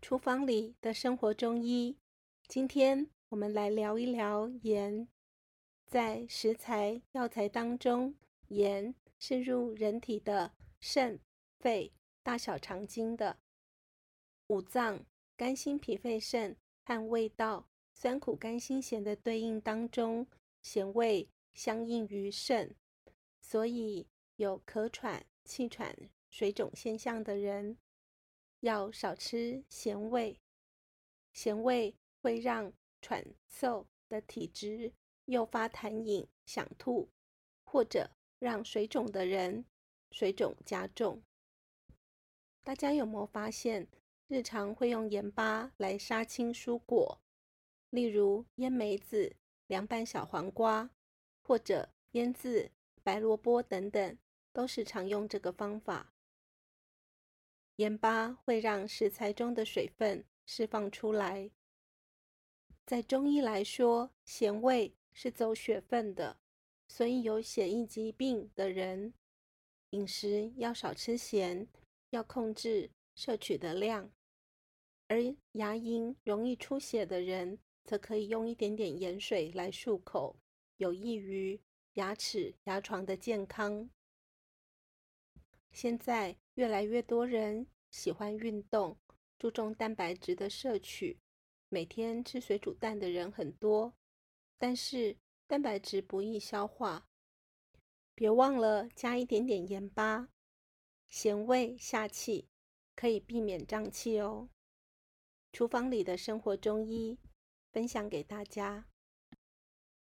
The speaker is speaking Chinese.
厨房里的生活中医，今天我们来聊一聊盐。在食材、药材当中，盐是入人体的肾、肺、大小肠经的五脏、肝、心、脾、肺、肾和味道酸、苦、甘、辛、咸的对应当中，咸味相应于肾，所以有咳喘、气喘、水肿现象的人。要少吃咸味，咸味会让喘嗽的体质诱发痰饮、想吐，或者让水肿的人水肿加重。大家有没有发现，日常会用盐巴来杀青蔬果，例如腌梅子、凉拌小黄瓜，或者腌制白萝卜等等，都是常用这个方法。盐巴会让食材中的水分释放出来。在中医来说，咸味是走血分的，所以有血液疾病的人，饮食要少吃咸，要控制摄取的量。而牙龈容易出血的人，则可以用一点点盐水来漱口，有益于牙齿、牙床的健康。现在越来越多人喜欢运动，注重蛋白质的摄取，每天吃水煮蛋的人很多，但是蛋白质不易消化，别忘了加一点点盐巴，咸味下气，可以避免胀气哦。厨房里的生活中医分享给大家。